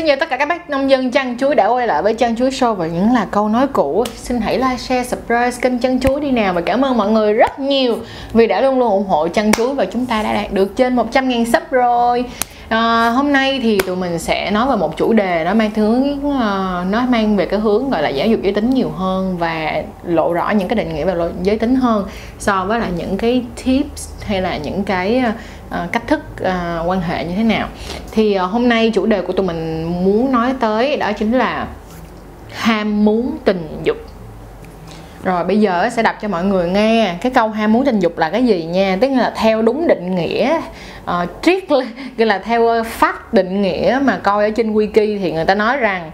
Xin chào tất cả các bác nông dân chăn chuối đã quay lại với chăn chuối show và những là câu nói cũ. Xin hãy like, share, subscribe kênh chăn chuối đi nào. Và cảm ơn mọi người rất nhiều vì đã luôn luôn ủng hộ chăn chuối Và chúng ta đã đạt được trên 100.000 sub rồi. À, Hôm nay thì tụi mình sẽ nói về một chủ đề nó mang hướng uh, Nó mang về cái hướng gọi là giáo dục giới tính nhiều hơn Và lộ rõ những cái định nghĩa về giới tính hơn So với là những cái tips hay là những cái à, uh, cách thức uh, quan hệ như thế nào. Thì uh, hôm nay chủ đề của tụi mình muốn nói tới đó chính là ham muốn tình dục. Rồi bây giờ sẽ đọc cho mọi người nghe cái câu ham muốn tình dục là cái gì nha. Tức là theo đúng định nghĩa uh, triết gọi là theo phát định nghĩa mà coi ở trên wiki thì người ta nói rằng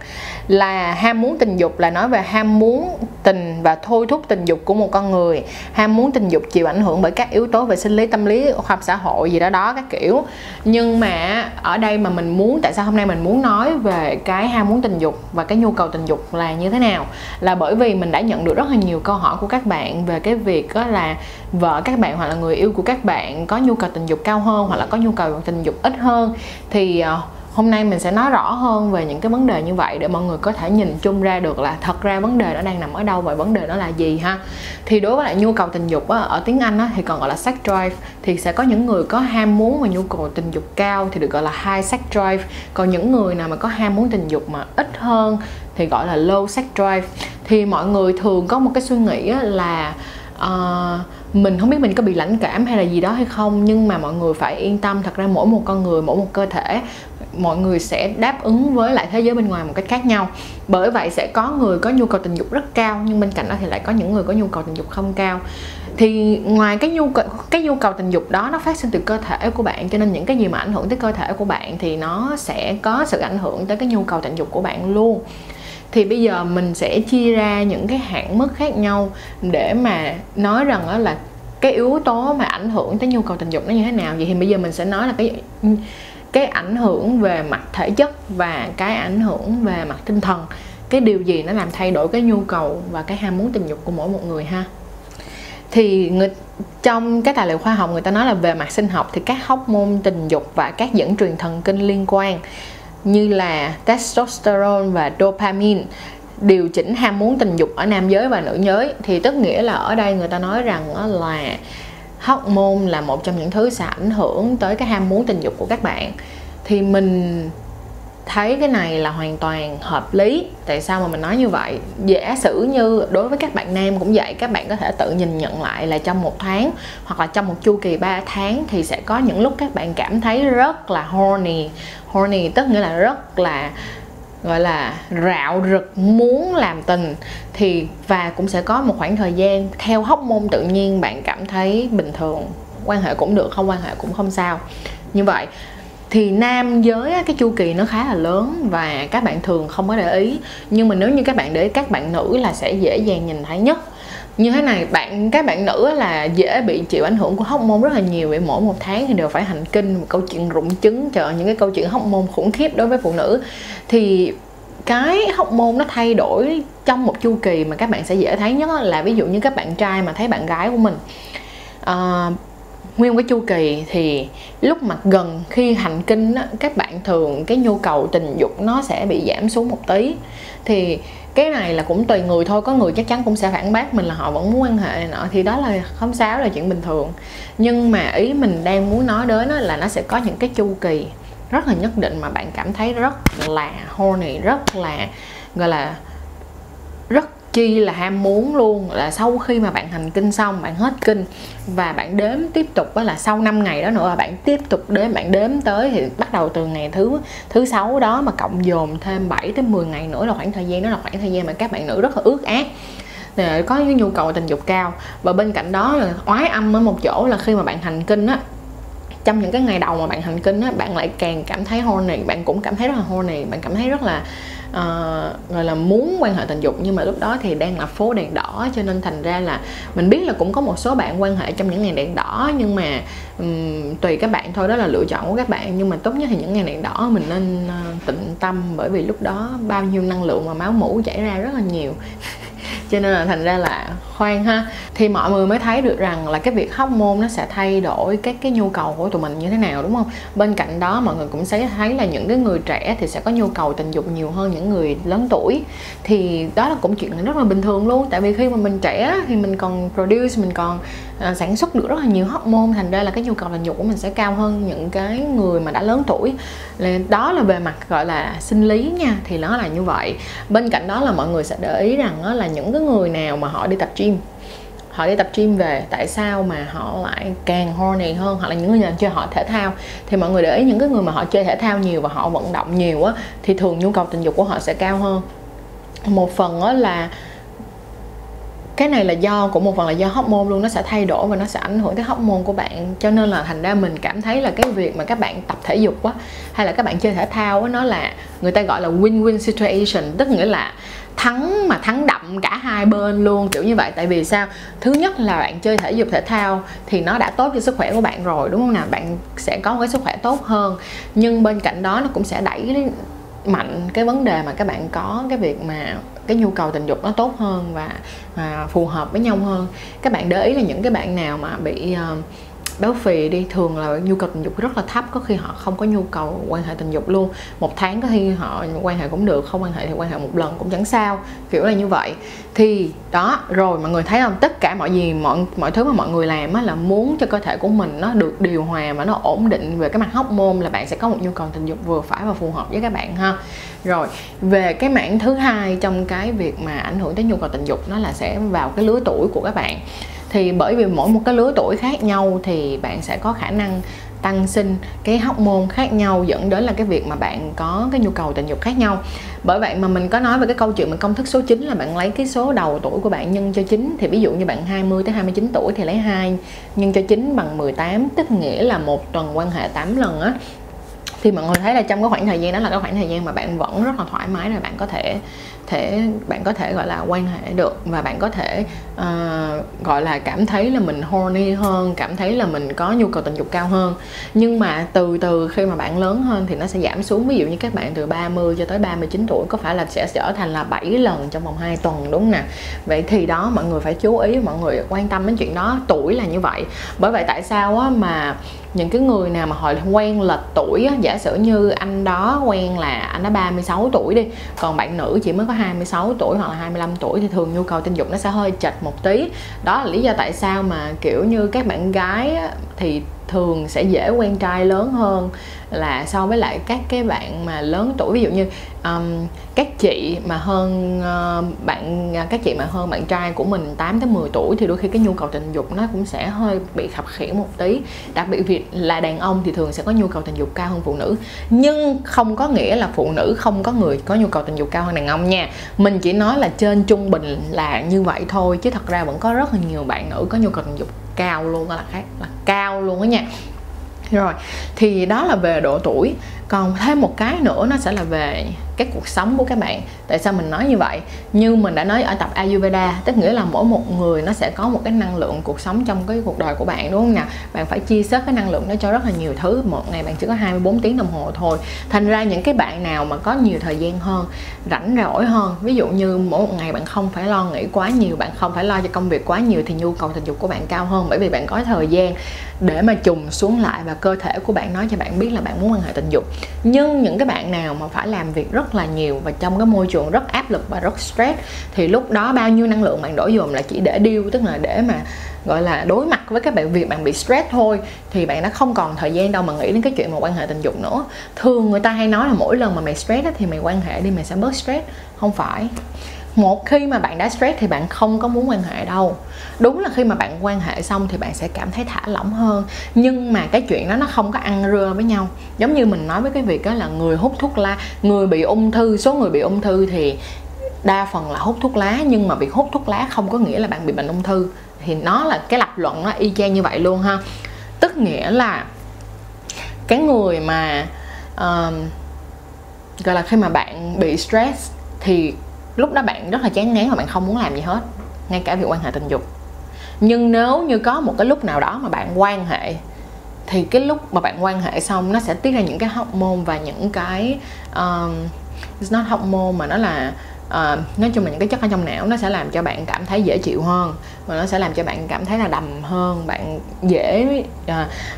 là ham muốn tình dục là nói về ham muốn tình và thôi thúc tình dục của một con người. Ham muốn tình dục chịu ảnh hưởng bởi các yếu tố về sinh lý tâm lý khoa học xã hội gì đó đó các kiểu. Nhưng mà ở đây mà mình muốn tại sao hôm nay mình muốn nói về cái ham muốn tình dục và cái nhu cầu tình dục là như thế nào? Là bởi vì mình đã nhận được rất là nhiều câu hỏi của các bạn về cái việc đó là vợ các bạn hoặc là người yêu của các bạn có nhu cầu tình dục cao hơn hoặc là có nhu cầu tình dục ít hơn. Thì uh, hôm nay mình sẽ nói rõ hơn về những cái vấn đề như vậy để mọi người có thể nhìn chung ra được là thật ra vấn đề nó đang nằm ở đâu và vấn đề nó là gì ha. Thì đối với lại nhu cầu tình dục á, ở tiếng Anh á, thì còn gọi là sex drive thì sẽ có những người có ham muốn và nhu cầu tình dục cao thì được gọi là high sex drive. Còn những người nào mà có ham muốn tình dục mà ít hơn thì gọi là low sex drive. Thì mọi người thường có một cái suy nghĩ là uh, mình không biết mình có bị lãnh cảm hay là gì đó hay không nhưng mà mọi người phải yên tâm thật ra mỗi một con người mỗi một cơ thể mọi người sẽ đáp ứng với lại thế giới bên ngoài một cách khác nhau. Bởi vậy sẽ có người có nhu cầu tình dục rất cao, nhưng bên cạnh đó thì lại có những người có nhu cầu tình dục không cao. Thì ngoài cái nhu cầu, cái nhu cầu tình dục đó nó phát sinh từ cơ thể của bạn, cho nên những cái gì mà ảnh hưởng tới cơ thể của bạn thì nó sẽ có sự ảnh hưởng tới cái nhu cầu tình dục của bạn luôn. Thì bây giờ mình sẽ chia ra những cái hạn mức khác nhau để mà nói rằng đó là cái yếu tố mà ảnh hưởng tới nhu cầu tình dục nó như thế nào. Vậy thì bây giờ mình sẽ nói là cái cái ảnh hưởng về mặt thể chất và cái ảnh hưởng về mặt tinh thần. Cái điều gì nó làm thay đổi cái nhu cầu và cái ham muốn tình dục của mỗi một người ha? Thì người, trong cái tài liệu khoa học người ta nói là về mặt sinh học thì các hóc môn tình dục và các dẫn truyền thần kinh liên quan như là testosterone và dopamine điều chỉnh ham muốn tình dục ở nam giới và nữ giới. Thì tức nghĩa là ở đây người ta nói rằng là hormone là một trong những thứ sẽ ảnh hưởng tới cái ham muốn tình dục của các bạn. Thì mình thấy cái này là hoàn toàn hợp lý. Tại sao mà mình nói như vậy? Giả sử như đối với các bạn nam cũng vậy, các bạn có thể tự nhìn nhận lại là trong một tháng hoặc là trong một chu kỳ 3 tháng thì sẽ có những lúc các bạn cảm thấy rất là horny. Horny tức nghĩa là rất là gọi là rạo rực, muốn làm tình, thì và cũng sẽ có một khoảng thời gian theo hóc môn tự nhiên bạn cảm thấy bình thường, quan hệ cũng được không, quan hệ cũng không sao. Như vậy, thì nam giới cái chu kỳ nó khá là lớn và các bạn thường không có để ý. Nhưng mà nếu như các bạn để ý, các bạn nữ là sẽ dễ dàng nhìn thấy nhất như thế này bạn các bạn nữ là dễ bị chịu ảnh hưởng của hóc môn rất là nhiều vì mỗi một tháng thì đều phải hành kinh một câu chuyện rụng trứng chờ những cái câu chuyện hóc môn khủng khiếp đối với phụ nữ. Thì cái hóc môn nó thay đổi trong một chu kỳ mà các bạn sẽ dễ thấy nhất là ví dụ như các bạn trai mà thấy bạn gái của mình à, nguyên một cái chu kỳ thì lúc mà gần khi hành kinh á, các bạn thường cái nhu cầu tình dục nó sẽ bị giảm xuống một tí. Thì cái này là cũng tùy người thôi, có người chắc chắn cũng sẽ phản bác mình là họ vẫn muốn quan hệ này nọ, thì đó là không sao là chuyện bình thường. Nhưng mà ý mình đang muốn nói đến là nó sẽ có những cái chu kỳ rất là nhất định mà bạn cảm thấy rất là horny, rất là, gọi là, rất chi là ham muốn luôn, là sau khi mà bạn hành kinh xong, bạn hết kinh và bạn đếm tiếp tục đó là sau 5 ngày đó nữa là bạn tiếp tục đếm, bạn đếm tới thì bắt đầu từ ngày thứ thứ sáu đó mà cộng dồn thêm 7 tới 10 ngày nữa là khoảng thời gian, đó là khoảng thời gian mà các bạn nữ rất là ước ác. Có cái nhu cầu tình dục cao và bên cạnh đó là oái âm ở một chỗ là khi mà bạn hành kinh á trong những cái ngày đầu mà bạn hành kinh á bạn lại càng cảm thấy horny bạn cũng cảm thấy rất là horny bạn cảm thấy rất là uh, gọi là muốn quan hệ tình dục. Nhưng mà lúc đó thì đang là phố đèn đỏ cho nên thành ra là mình biết là cũng có một số bạn quan hệ trong những ngày đèn đỏ. Nhưng mà um, tùy các bạn thôi đó là lựa chọn của các bạn. Nhưng mà tốt nhất thì những ngày đèn đỏ mình nên uh, tịnh tâm. Bởi vì lúc đó bao nhiêu năng lượng mà máu mũ chảy ra rất là nhiều cho nên là thành ra là khoan ha. Thì mọi người mới thấy được rằng là cái việc hóc môn nó sẽ thay đổi các cái nhu cầu của tụi mình như thế nào, đúng không? Bên cạnh đó, mọi người cũng sẽ thấy là những cái người trẻ thì sẽ có nhu cầu tình dục nhiều hơn những người lớn tuổi. Thì đó là cũng chuyện rất là bình thường luôn. Tại vì khi mà mình trẻ thì mình còn produce, mình còn uh, sản xuất được rất là nhiều hormone thành ra là cái nhu cầu tình dục của mình sẽ cao hơn những cái người mà đã lớn tuổi. Đó là về mặt gọi là sinh lý nha thì nó là như vậy. Bên cạnh đó là mọi người sẽ để ý rằng đó là những cái người nào mà họ đi tập gym họ đi tập gym về tại sao mà họ lại càng horny hơn hoặc là những người nào chơi họ thể thao thì mọi người để ý những cái người mà họ chơi thể thao nhiều và họ vận động nhiều á thì thường nhu cầu tình dục của họ sẽ cao hơn. Một phần đó là cái này là do của một phần là do hormone luôn, nó sẽ thay đổi và nó sẽ ảnh hưởng tới hormone của bạn. Cho nên là thành ra mình cảm thấy là cái việc mà các bạn tập thể dục á, hay là các bạn chơi thể thao á, nó là người ta gọi là win-win situation, tức nghĩa là thắng mà thắng đậm cả hai bên luôn, kiểu như vậy. Tại vì sao? Thứ nhất là bạn chơi thể dục thể thao thì nó đã tốt cho sức khỏe của bạn rồi, đúng không nào? Bạn sẽ có một cái sức khỏe tốt hơn. Nhưng bên cạnh đó nó cũng sẽ đẩy mạnh cái vấn đề mà các bạn có, cái việc mà cái nhu cầu tình dục nó tốt hơn và à, phù hợp với nhau hơn. Các bạn để ý là những cái bạn nào mà bị uh, béo phì đi, thường là nhu cầu tình dục rất là thấp, có khi họ không có nhu cầu quan hệ tình dục luôn. Một tháng có khi họ quan hệ cũng được, không quan hệ thì quan hệ một lần cũng chẳng sao, kiểu là như vậy. Thì đó, rồi mọi người thấy không? Tất cả mọi gì, mọi mọi thứ mà mọi người làm á là muốn cho cơ thể của mình nó được điều hòa mà nó ổn định về cái mặt hóc môn là bạn sẽ có một nhu cầu tình dục vừa phải và phù hợp với các bạn ha. Rồi, về cái mảng thứ hai trong cái việc mà ảnh hưởng tới nhu cầu tình dục nó là sẽ vào cái lứa tuổi của các bạn thì bởi vì mỗi một cái lứa tuổi khác nhau thì bạn sẽ có khả năng tăng sinh. Cái hóc môn khác nhau dẫn đến là cái việc mà bạn có cái nhu cầu tình dục khác nhau. Bởi vậy mà mình có nói về cái câu chuyện mà công thức số 9 là bạn lấy cái số đầu tuổi của bạn nhân cho 9 thì ví dụ như bạn 20 tới 29 tuổi thì lấy 2 nhân cho 9 bằng 18 tức nghĩa là một tuần quan hệ 8 lần á. Thì mọi người thấy là trong cái khoảng thời gian đó là cái khoảng thời gian mà bạn vẫn rất là thoải mái rồi, bạn có thể thể bạn có thể gọi là quan hệ được và bạn có thể uh, gọi là cảm thấy là mình horny hơn cảm thấy là mình có nhu cầu tình dục cao hơn. Nhưng mà từ từ khi mà bạn lớn hơn thì nó sẽ giảm xuống. Ví dụ như các bạn từ 30 cho tới 39 tuổi có phải là sẽ trở thành là 7 lần trong vòng 2 tuần đúng nè? Vậy thì đó mọi người phải chú ý mọi người quan tâm đến chuyện đó. Tuổi là như vậy. Bởi vậy tại sao á mà những cái người nào mà họ quen lệch tuổi á, giả sử như anh đó quen là anh đã 36 tuổi đi còn bạn nữ chỉ mới có 26 tuổi hoặc là 25 tuổi thì thường nhu cầu tình dục nó sẽ hơi chệch một tí. Đó là lý do tại sao mà, kiểu như, các bạn gái thì thường sẽ dễ quen trai lớn hơn là so với lại các cái bạn mà lớn tuổi. Ví dụ như um, các chị mà hơn uh, bạn à, các chị mà hơn bạn trai của mình 8 tới 10 tuổi thì đôi khi cái nhu cầu tình dục nó cũng sẽ hơi bị khập khiễng một tí. Đặc biệt việc là đàn ông thì thường sẽ có nhu cầu tình dục cao hơn phụ nữ. Nhưng không có nghĩa là phụ nữ không có người có nhu cầu tình dục cao hơn đàn ông nha. Mình chỉ nói là trên trung bình là như vậy thôi chứ thật ra vẫn có rất là nhiều bạn nữ có nhu cầu tình dục cao luôn là khác là cao luôn á nha. Rồi thì đó là về độ tuổi còn thêm một cái nữa, nó sẽ là về cái cuộc sống của các bạn. Tại sao mình nói như vậy? Như mình đã nói ở tập Ayurveda, tức nghĩa là mỗi một người nó sẽ có một cái năng lượng cuộc sống trong cái cuộc đời của bạn, đúng không nào bạn phải chia sớt cái năng lượng đó cho rất là nhiều thứ. Một ngày bạn chỉ có 24 tiếng đồng hồ thôi. Thành ra những cái bạn nào mà có nhiều thời gian hơn, rảnh rỗi hơn, ví dụ như mỗi một ngày bạn không phải lo nghĩ quá nhiều, bạn không phải lo cho công việc quá nhiều thì nhu cầu tình dục của bạn cao hơn. Bởi vì bạn có thời gian để mà trùng xuống lại và cơ thể của bạn nói cho bạn biết là bạn muốn quan hệ tình dục nhưng những cái bạn nào mà phải làm việc rất là nhiều và trong cái môi trường rất áp lực và rất stress, thì lúc đó bao nhiêu năng lượng bạn đổ dồn là chỉ để điêu, tức là để mà, gọi là, đối mặt với các bạn việc bạn bị stress thôi, thì bạn đã không còn thời gian đâu mà nghĩ đến cái chuyện mà quan hệ tình dục nữa. Thường người ta hay nói là mỗi lần mà mày stress thì mày quan hệ đi, mày sẽ bớt stress. Không phải một khi mà bạn đã stress thì bạn không có muốn quan hệ đâu. Đúng là khi mà bạn quan hệ xong thì bạn sẽ cảm thấy thả lỏng hơn. Nhưng mà cái chuyện đó nó không có ăn rưa với nhau. Giống như mình nói với cái việc đó là người hút thuốc lá người bị ung thư số người bị ung thư thì đa phần là hút thuốc lá. Nhưng mà việc hút thuốc lá không có nghĩa là bạn bị bệnh ung thư. Thì nó là cái lập luận nó y chang như vậy luôn ha. Tức nghĩa là cái người mà uh, gọi là khi mà bạn bị stress thì lúc đó bạn rất là chán ngán và bạn không muốn làm gì hết ngay cả việc quan hệ tình dục. Nhưng nếu như có một cái lúc nào đó mà bạn quan hệ thì cái lúc mà bạn quan hệ xong nó sẽ tiết ra những cái hormone và những cái um, it's not hormone mà nó là uh, nói chung là những cái chất ở trong não nó sẽ làm cho bạn cảm thấy dễ chịu hơn và nó sẽ làm cho bạn cảm thấy là đầm hơn bạn dễ uh,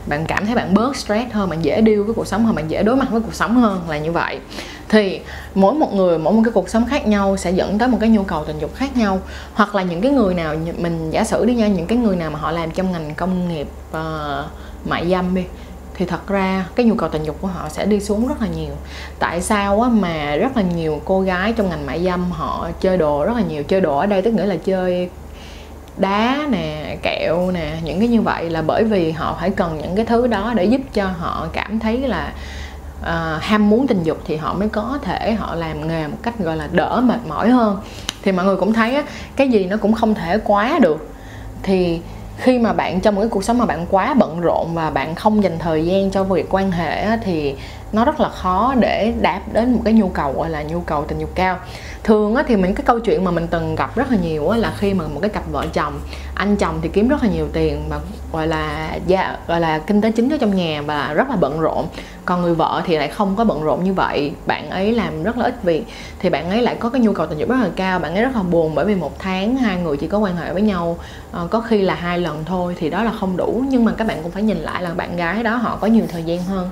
bạn cảm thấy bạn bớt stress hơn bạn dễ điêu với cuộc sống hơn bạn dễ đối mặt với cuộc sống hơn là như vậy thì mỗi một người mỗi một cái cuộc sống khác nhau sẽ dẫn tới một cái nhu cầu tình dục khác nhau. Hoặc là những cái người nào mình giả sử đi nha những cái người nào mà họ làm trong ngành công nghiệp uh, mại dâm đi thì thật ra cái nhu cầu tình dục của họ sẽ đi xuống rất là nhiều. Tại sao á mà rất là nhiều cô gái trong ngành mại dâm họ chơi đồ rất là nhiều chơi đồ ở đây tức nghĩa là chơi đá nè kẹo nè những cái như vậy là bởi vì họ phải cần những cái thứ đó để giúp cho họ cảm thấy là uh, ham muốn tình dục thì họ mới có thể họ làm nghề một cách gọi là đỡ mệt mỏi hơn. Thì mọi người cũng thấy á, cái gì nó cũng không thể quá được. Thì khi mà bạn trong một cái cuộc sống mà bạn quá bận rộn và bạn không dành thời gian cho việc quan hệ thì nó rất là khó để đáp đến một cái nhu cầu gọi là nhu cầu tình dục cao. Thường á, thì những cái câu chuyện mà mình từng gặp rất là nhiều á, là khi mà một cái cặp vợ chồng anh chồng thì kiếm rất là nhiều tiền mà gọi là gia gọi là kinh tế chính ở trong nhà và rất là bận rộn. Còn người vợ thì lại không có bận rộn như vậy. Bạn ấy làm rất là ít việc thì bạn ấy lại có cái nhu cầu tình dục rất là cao. Bạn ấy rất là buồn bởi vì một tháng hai người chỉ có quan hệ với nhau ờ, có khi là hai lần thôi thì đó là không đủ. Nhưng mà các bạn cũng phải nhìn lại là bạn gái đó họ có nhiều thời gian hơn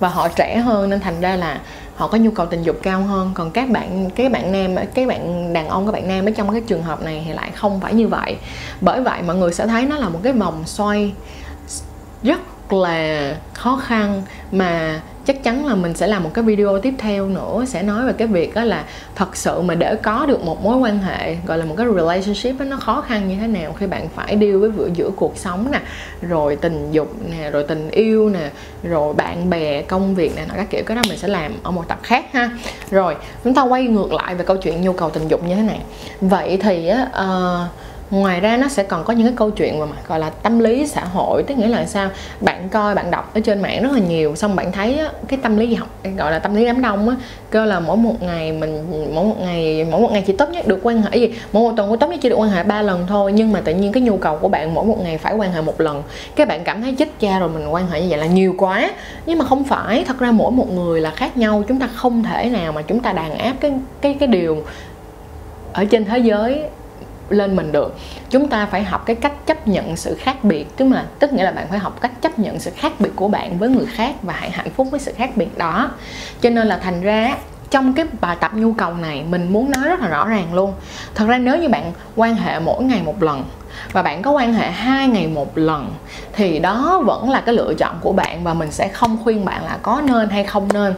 và họ trẻ hơn, nên thành ra là họ có nhu cầu tình dục cao hơn. Còn các bạn cái bạn nam cái bạn đàn ông, các bạn nam, ở trong cái trường hợp này thì lại không phải như vậy. Bởi vậy mọi người sẽ thấy nó là một cái vòng xoay rất là khó khăn mà chắc chắn là mình sẽ làm một cái video tiếp theo nữa sẽ nói về cái việc đó là thật sự mà để có được một mối quan hệ gọi là một cái relationship đó, nó khó khăn như thế nào khi bạn phải deal với vừa giữa cuộc sống nè rồi tình dục nè rồi tình yêu nè rồi bạn bè công việc nè các kiểu. Cái đó mình sẽ làm ở một tập khác ha. Rồi chúng ta quay ngược lại về câu chuyện nhu cầu tình dục như thế này. Vậy thì á uh, ngoài ra nó sẽ còn có những cái câu chuyện mà gọi là tâm lý xã hội tức nghĩa là sao? Bạn coi bạn đọc ở trên mạng rất là nhiều xong bạn thấy á, cái tâm lý học gọi là tâm lý đám đông á kêu là mỗi một ngày mình mỗi một ngày mỗi một ngày chỉ tốt nhất được quan hệ gì? Mỗi một tuần tốt nhất chỉ được quan hệ ba lần thôi nhưng mà tự nhiên cái nhu cầu của bạn mỗi một ngày phải quan hệ một lần. Cái bạn cảm thấy chết cha rồi mình quan hệ như vậy là nhiều quá. Nhưng mà không phải thật ra mỗi một người là khác nhau chúng ta không thể nào mà chúng ta đàn áp cái cái cái điều ở trên thế giới lên mình được. Chúng ta phải học cái cách chấp nhận sự khác biệt, tức là, tức nghĩa là bạn phải học cách chấp nhận sự khác biệt của bạn với người khác và hãy hạnh phúc với sự khác biệt đó. Cho nên là thành ra, trong cái bài tập nhu cầu này, mình muốn nói rất là rõ ràng luôn. Thật ra nếu như bạn quan hệ mỗi ngày một lần và bạn có quan hệ hai ngày một lần, thì đó vẫn là cái lựa chọn của bạn và mình sẽ không khuyên bạn là có nên hay không nên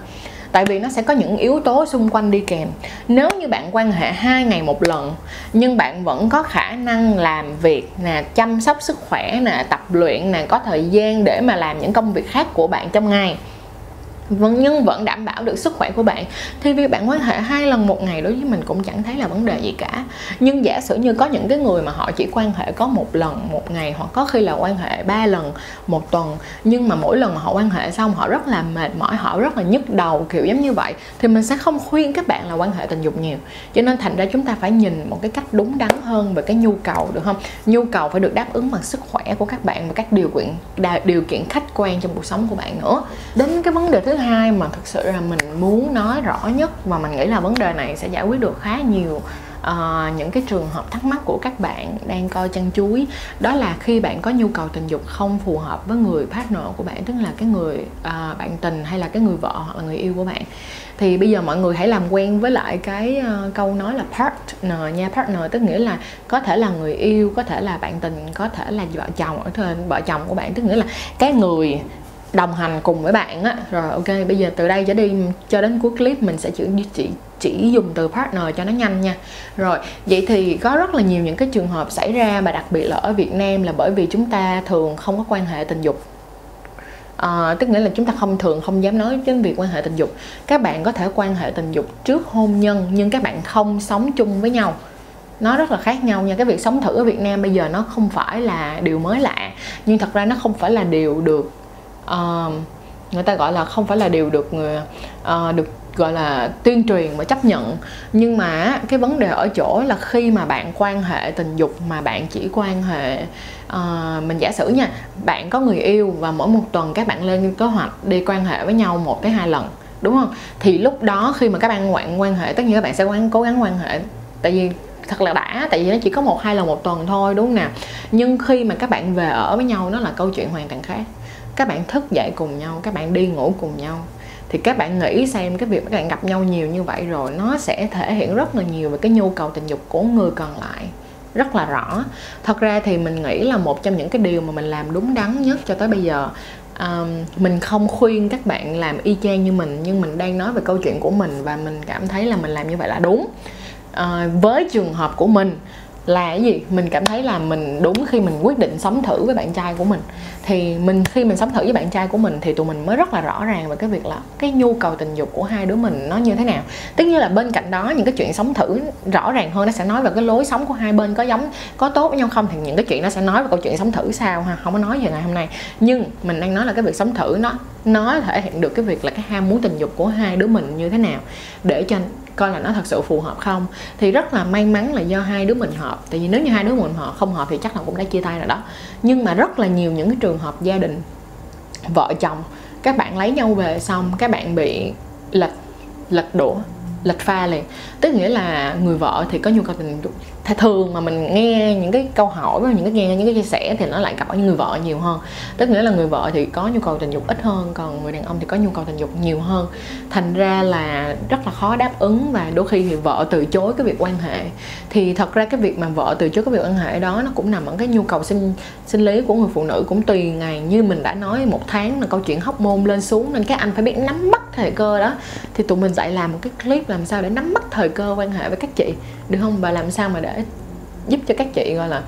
tại vì nó sẽ có những yếu tố xung quanh đi kèm. Nếu như bạn quan hệ hai ngày một lần, nhưng bạn vẫn có khả năng làm việc nè, chăm sóc sức khỏe nè, tập luyện nè, có thời gian để mà làm những công việc khác của bạn trong ngày vẫn nhưng vẫn đảm bảo được sức khỏe của bạn. Thì việc bạn quan hệ hai lần một ngày đối với mình cũng chẳng thấy là vấn đề gì cả. Nhưng giả sử như có những cái người mà họ chỉ quan hệ có một lần một ngày, hoặc có khi là quan hệ ba lần một tuần, nhưng mà mỗi lần mà họ quan hệ xong họ rất là mệt mỏi, họ rất là nhức đầu, kiểu giống như vậy, thì mình sẽ không khuyên các bạn là quan hệ tình dục nhiều. Cho nên thành ra chúng ta phải nhìn một cái cách đúng đắn hơn về cái nhu cầu, được không? Nhu cầu phải được đáp ứng bằng sức khỏe của các bạn và các điều kiện điều kiện khách quan trong cuộc sống của bạn nữa. Đến cái vấn đề thứ hai mà thực sự là mình muốn nói rõ nhất và mình nghĩ là vấn đề này sẽ giải quyết được khá nhiều uh, những cái trường hợp thắc mắc của các bạn đang coi chăn chuối. Đó là khi bạn có nhu cầu tình dục không phù hợp với người partner của bạn tức là cái người uh, bạn tình hay là cái người vợ hoặc là người yêu của bạn. Thì bây giờ mọi người hãy làm quen với lại cái uh, câu nói là partner nha. Partner tức nghĩa là có thể là người yêu có thể là bạn tình có thể là vợ chồng ở trên vợ chồng của bạn tức nghĩa là cái người đồng hành cùng với bạn á. Rồi ok bây giờ từ đây trở đi cho đến cuối clip mình sẽ chỉ chỉ chỉ dùng từ partner cho nó nhanh nha. Rồi vậy thì có rất là nhiều những cái trường hợp xảy ra mà đặc biệt là ở Việt Nam là bởi vì chúng ta thường không có quan hệ tình dục. À, tức nghĩa là chúng ta không thường không dám nói đến việc quan hệ tình dục. Các bạn có thể quan hệ tình dục trước hôn nhân nhưng các bạn không sống chung với nhau. Nó rất là khác nhau nha. Cái việc sống thử ở Việt Nam bây giờ nó không phải là điều mới lạ nhưng thật ra nó không phải là điều được uh, người ta gọi là không phải là điều được người uh, được gọi là tuyên truyền và chấp nhận. Nhưng mà cái vấn đề ở chỗ là khi mà bạn quan hệ tình dục mà bạn chỉ quan hệ uh, mình giả sử nha bạn có người yêu và mỗi một tuần các bạn lên kế hoạch đi quan hệ với nhau một tới hai lần đúng không? Thì lúc đó khi mà các bạn quan quan hệ tất nhiên các bạn sẽ cố gắng quan hệ. Tại vì thật là đã tại vì nó chỉ có một hai lần một tuần thôi đúng không nào? Nhưng khi mà các bạn về ở với nhau nó là câu chuyện hoàn toàn khác. Các bạn thức dậy cùng nhau các bạn đi ngủ cùng nhau. Thì các bạn nghĩ xem cái việc các bạn gặp nhau nhiều như vậy rồi nó sẽ thể hiện rất là nhiều về cái nhu cầu tình dục của người còn lại. Rất là rõ. Thật ra thì mình nghĩ là một trong những cái điều mà mình làm đúng đắn nhất cho tới bây giờ um, mình không khuyên các bạn làm y chang như mình nhưng mình đang nói về câu chuyện của mình và mình cảm thấy là mình làm như vậy là đúng à, với trường hợp của mình là cái gì? Mình cảm thấy là mình đúng khi mình quyết định sống thử với bạn trai của mình thì mình, khi mình sống thử với bạn trai của mình thì tụi mình mới rất là rõ ràng về cái việc là cái nhu cầu tình dục của hai đứa mình nó như thế nào. Tất nhiên là bên cạnh đó, những cái chuyện sống thử rõ ràng hơn nó sẽ nói về cái lối sống của hai bên có giống, có tốt với nhau không thì những cái chuyện nó sẽ nói về câu chuyện sống thử sao ha? Không có nói về ngày hôm nay. Nhưng mình đang nói là cái việc sống thử nó nó thể hiện được cái việc là cái ham muốn tình dục của hai đứa mình như thế nào. Để cho coi là nó thật sự phù hợp không. Thì rất là may mắn là do hai đứa mình hợp. Tại vì nếu như hai đứa mình họ không hợp thì chắc là cũng đã chia tay rồi đó. Nhưng mà rất là nhiều những cái trường hợp gia đình, vợ chồng, các bạn lấy nhau về xong, các bạn bị lệch lệch đổ lệch pha liền. Tức nghĩa là người vợ thì có nhu cầu tình dục thường mà mình nghe những cái câu hỏi và những cái nghe, những cái chia sẻ thì nó lại gặp ở người vợ nhiều hơn. Tức nghĩa là người vợ thì có nhu cầu tình dục ít hơn, còn người đàn ông thì có nhu cầu tình dục nhiều hơn. Thành ra là rất là khó đáp ứng và đôi khi thì vợ từ chối cái việc quan hệ. Thì thật ra cái việc mà vợ từ chối cái việc quan hệ đó nó cũng nằm ở cái nhu cầu sinh sinh lý của người phụ nữ cũng tùy ngày. Như mình đã nói một tháng là câu chuyện hóc môn lên xuống nên các anh phải biết nắm bắt thời cơ đó. Thì tụi mình dạy làm một cái clip làm sao để nắm bắt thời cơ quan hệ với các chị được không? Và làm sao mà để giúp cho các chị, gọi là,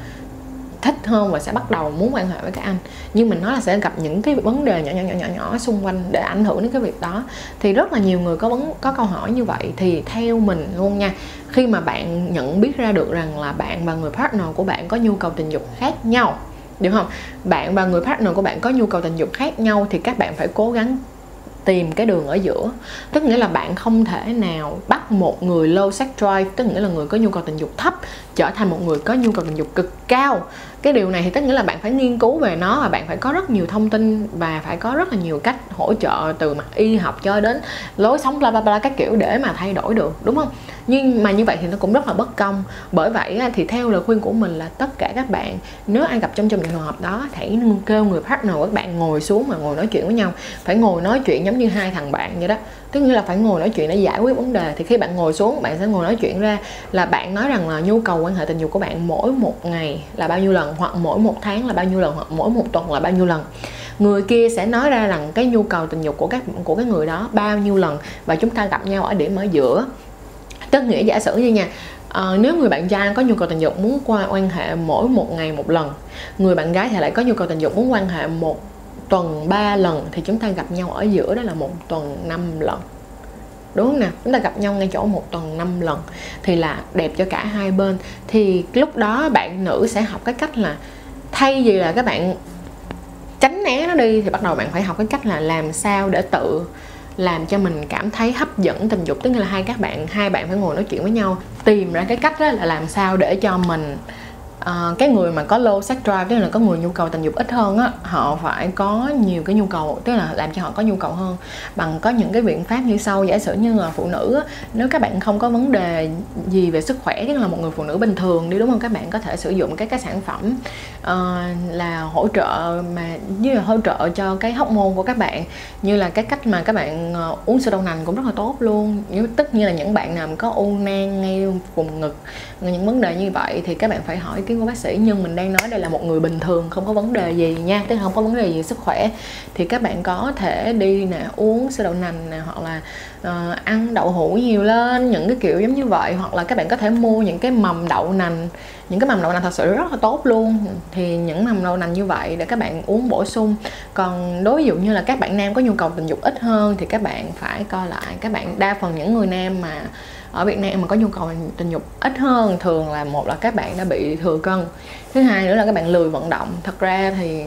thích hơn và sẽ bắt đầu muốn quan hệ với các anh. Nhưng mình nói là sẽ gặp những cái vấn đề nhỏ nhỏ nhỏ nhỏ nhỏ xung quanh để ảnh hưởng đến cái việc đó. Thì rất là nhiều người có vấn, có câu hỏi như vậy. Thì theo mình luôn nha, khi mà bạn nhận biết ra được rằng là bạn và người partner của bạn có nhu cầu tình dục khác nhau, được không? Bạn và người partner của bạn có nhu cầu tình dục khác nhau thì các bạn phải cố gắng tìm cái đường ở giữa. Tức nghĩa là bạn không thể nào bắt một người low sex drive, tức nghĩa là người có nhu cầu tình dục thấp, trở thành một người có nhu cầu tình dục cực cao cái điều này thì tất nghĩa là bạn phải nghiên cứu về nó và bạn phải có rất nhiều thông tin và phải có rất là nhiều cách hỗ trợ từ mặt y học cho đến lối sống, bla bla bla, các kiểu để mà thay đổi được, đúng không? Nhưng mà như vậy thì nó cũng rất là bất công. Bởi vậy thì theo lời khuyên của mình là tất cả các bạn, nếu ai gặp trong trong trường hợp đó, hãy kêu người partner của các bạn ngồi xuống mà ngồi nói chuyện với nhau. Phải ngồi nói chuyện giống như hai thằng bạn vậy đó. Tức nghĩa là phải ngồi nói chuyện để giải quyết vấn đề. Thì khi bạn ngồi xuống, bạn sẽ ngồi nói chuyện ra là bạn nói rằng là nhu cầu quan hệ tình dục của bạn mỗi một ngày là bao nhiêu lần? Hoặc mỗi một tháng là bao nhiêu lần hoặc mỗi một tuần là bao nhiêu lần. Người kia sẽ nói ra rằng cái nhu cầu tình dục của các của cái người đó bao nhiêu lần và chúng ta gặp nhau ở điểm ở giữa. Tức nghĩa giả sử như nha à, nếu người bạn trai có nhu cầu tình dục muốn qua quan hệ mỗi một ngày một lần người bạn gái thì lại có nhu cầu tình dục muốn quan hệ một tuần 3 lần thì chúng ta gặp nhau ở giữa đó là một tuần 5 lần đúng không nè? Chúng ta gặp nhau ngay chỗ một tuần 5 lần thì là đẹp cho cả hai bên. Thì lúc đó bạn nữ sẽ học cái cách là thay vì là các bạn tránh né nó đi thì bắt đầu bạn phải học cái cách là làm sao để tự làm cho mình cảm thấy hấp dẫn tình dục. Tức là hai các bạn, hai bạn phải ngồi nói chuyện với nhau, tìm ra cái cách đó là làm sao để cho mình uh, cái người mà có low sex drive tức là có người nhu cầu tình dục ít hơn á họ phải có nhiều cái nhu cầu tức là làm cho họ có nhu cầu hơn. Bằng có những cái biện pháp như sau giả sử như là phụ nữ á, nếu các bạn không có vấn đề gì về sức khỏe tức là một người phụ nữ bình thường đi đúng không? Các bạn có thể sử dụng các cái sản phẩm uh, là hỗ trợ mà như là hỗ trợ cho cái hóc môn của các bạn. Như là cái cách mà các bạn uh, uống sữa đậu nành cũng rất là tốt luôn. Như tất nhiên là những bạn nào có u nang ngay vùng ngực những vấn đề như vậy thì các bạn phải hỏi kiến của bác sĩ nhưng mình đang nói đây là một người bình thường không có vấn đề gì nha. Tức không có vấn đề gì sức khỏe. Thì các bạn có thể đi nè uống sữa đậu nành nè hoặc là uh, ăn đậu hũ nhiều lên những cái kiểu giống như vậy. Hoặc là các bạn có thể mua những cái mầm đậu nành. Những cái mầm đậu nành thật sự rất là tốt luôn. Thì những mầm đậu nành như vậy để các bạn uống bổ sung. Còn đối dụ như là các bạn nam có nhu cầu tình dục ít hơn thì các bạn phải coi lại. Các bạn đa phần những người nam mà ở Việt Nam mà có nhu cầu tình dục ít hơn thường là một là các bạn đã bị thừa cân. Thứ hai nữa là các bạn lười vận động. Thật ra thì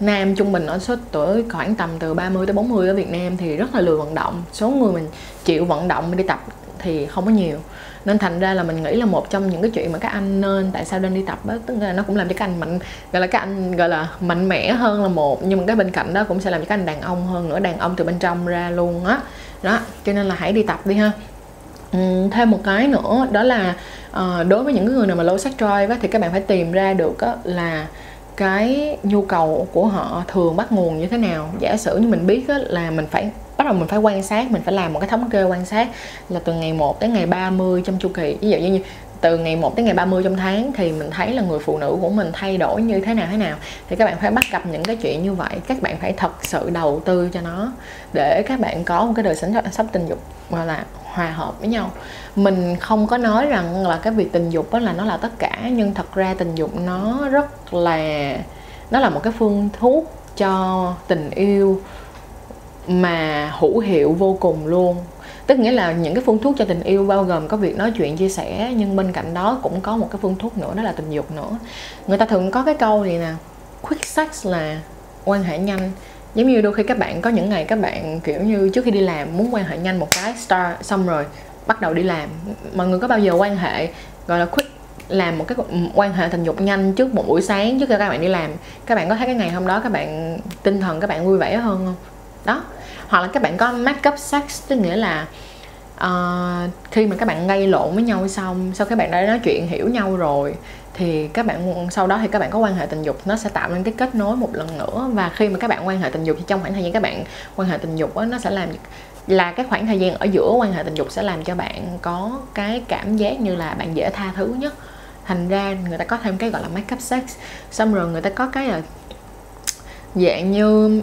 nam trung bình ở số tuổi khoảng tầm từ 30 tới 40 ở Việt Nam thì rất là lười vận động. Số người mình chịu vận động đi tập thì không có nhiều. Nên thành ra là mình nghĩ là một trong những cái chuyện mà các anh nên, tại sao nên đi tập đó tức là nó cũng làm cho các anh mạnh, gọi là các anh, gọi là mạnh mẽ hơn là một. Nhưng mà cái bên cạnh đó cũng sẽ làm cho các anh đàn ông hơn nữa, đàn ông từ bên trong ra luôn á. Đó, cho nên là hãy đi tập đi ha. Ừ, thêm một cái nữa đó là uh, đối với những người nào mà low sex drive thì các bạn phải tìm ra được á, là cái nhu cầu của họ thường bắt nguồn như thế nào. Giả sử như mình biết á, là mình phải bắt đầu mình phải quan sát mình phải làm một cái thống kê quan sát là từ ngày 1 đến ngày 30 trong chu kỳ. Ví dụ như từ ngày 1 đến ngày 30 trong tháng thì mình thấy là người phụ nữ của mình thay đổi như thế nào thế nào. Thì các bạn phải bắt gặp những cái chuyện như vậy. Các bạn phải thật sự đầu tư cho nó để các bạn có một cái đời sống sắp tình dục, gọi là, hòa hợp với nhau. Mình không có nói rằng là cái việc tình dục đó là nó là tất cả, nhưng thật ra tình dục nó rất là, nó là một cái phương thuốc cho tình yêu mà hữu hiệu vô cùng luôn tức nghĩa là những cái phương thuốc cho tình yêu bao gồm có việc nói chuyện, chia sẻ, nhưng bên cạnh đó cũng có một cái phương thuốc nữa, đó là tình dục nữa. Người ta thường có cái câu gì nè? Quick sex là quan hệ nhanh. Giống như đôi khi các bạn, có những ngày các bạn, kiểu như, trước khi đi làm muốn quan hệ nhanh một cái, start, xong rồi bắt đầu đi làm. Mọi người có bao giờ quan hệ, gọi là quick, làm một cái quan hệ tình dục nhanh trước một buổi sáng, trước khi các bạn đi làm? Các bạn có thấy cái ngày hôm đó các bạn tinh thần các bạn vui vẻ hơn không? Đó hoặc là các bạn có make up sex tức nghĩa là uh, khi mà các bạn gây lộn với nhau xong sau các bạn đã nói chuyện hiểu nhau rồi thì các bạn sau đó thì các bạn có quan hệ tình dục nó sẽ tạo nên cái kết nối một lần nữa. Và khi mà các bạn quan hệ tình dục thì trong khoảng thời gian các bạn quan hệ tình dục đó, nó sẽ làm là cái khoảng thời gian ở giữa quan hệ tình dục sẽ làm cho bạn có cái cảm giác như là bạn dễ tha thứ nhất. Thành ra người ta có thêm cái gọi là make up sex. Xong rồi người ta có cái là dạng như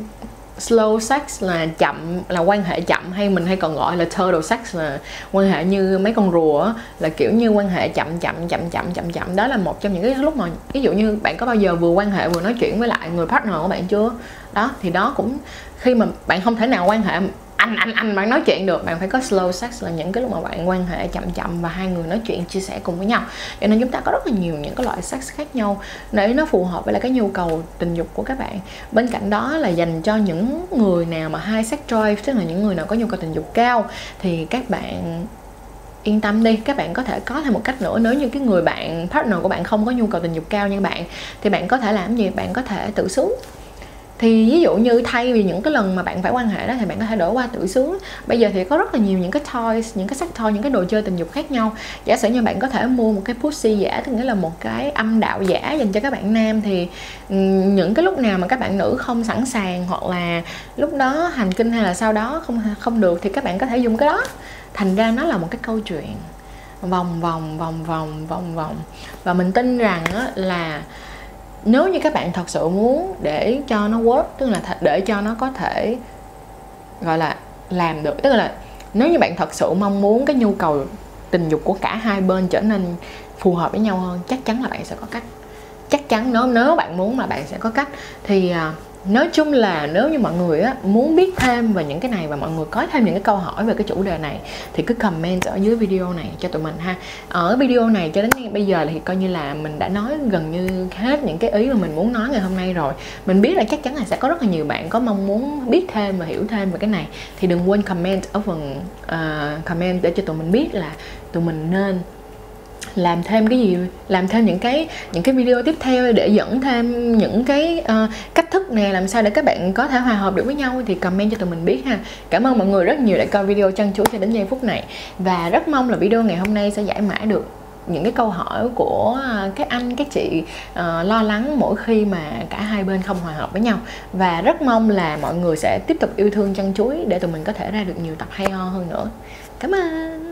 slow sex là chậm, là quan hệ chậm hay mình hay còn gọi là turtle sex là quan hệ như mấy con rùa là kiểu như quan hệ chậm chậm chậm chậm chậm chậm. Đó là một trong những cái lúc mà, ví dụ như bạn có bao giờ vừa quan hệ vừa nói chuyện với lại người partner của bạn chưa? Đó, thì đó cũng, khi mà bạn không thể nào quan hệ anh anh anh bạn nói chuyện được, bạn phải có slow sex là những cái lúc mà bạn quan hệ chậm chậm và hai người nói chuyện, chia sẻ cùng với nhau. Cho nên chúng ta có rất là nhiều những cái loại sex khác nhau để nó phù hợp với lại cái nhu cầu tình dục của các bạn. Bên cạnh đó là dành cho những người nào mà hai sex drive, tức là những người nào có nhu cầu tình dục cao, thì các bạn yên tâm đi, các bạn có thể có thêm một cách nữa. Nếu như cái người bạn, partner của bạn không có nhu cầu tình dục cao như bạn, thì bạn có thể làm gì? Bạn có thể tự xuống thì ví dụ như thay vì những cái lần mà bạn phải quan hệ đó, thì bạn có thể đổi qua tự sướng. Bây giờ thì có rất là nhiều những cái toys, những cái sách toy, những cái đồ chơi tình dục khác nhau. Giả sử như bạn có thể mua một cái pussy giả, tức nghĩa là một cái âm đạo giả dành cho các bạn nam, thì ừ, những cái lúc nào mà các bạn nữ không sẵn sàng hoặc là lúc đó hành kinh hay là sau đó không không được, thì các bạn có thể dùng cái đó. Thành ra nó là một cái câu chuyện. Vòng vòng vòng vòng vòng vòng. Và mình tin rằng là nếu như các bạn thật sự muốn để cho nó work tức là để cho nó có thể gọi là làm được tức là nếu như bạn thật sự mong muốn cái nhu cầu tình dục của cả hai bên trở nên phù hợp với nhau hơn chắc chắn là bạn sẽ có cách. Chắc chắn nếu nếu bạn muốn mà bạn sẽ có cách thì uh, nói chung là nếu như mọi người á, muốn biết thêm về những cái này và mọi người có thêm những cái câu hỏi về cái chủ đề này thì cứ comment ở dưới video này cho tụi mình ha. Ở video này cho đến bây giờ thì coi như là mình đã nói gần như hết những cái ý mà mình muốn nói ngày hôm nay rồi. Mình biết là chắc chắn là sẽ có rất là nhiều bạn có mong muốn biết thêm và hiểu thêm về cái này. Thì đừng quên comment ở phần uh, comment để cho tụi mình biết là tụi mình nên làm thêm cái gì làm thêm những cái những cái video tiếp theo để dẫn thêm những cái uh, cách thức nè làm sao để các bạn có thể hòa hợp được với nhau thì comment cho tụi mình biết ha. Cảm ơn mọi người rất nhiều đã coi video chăn chú cho đến giây phút này. Và rất mong là video ngày hôm nay sẽ giải mã được những cái câu hỏi của ờ, các anh các chị uh, lo lắng mỗi khi mà cả hai bên không hòa hợp với nhau. Và rất mong là mọi người sẽ tiếp tục yêu thương chăn chuối để tụi mình có thể ra được nhiều tập hay ho hơn nữa. Cảm ơn!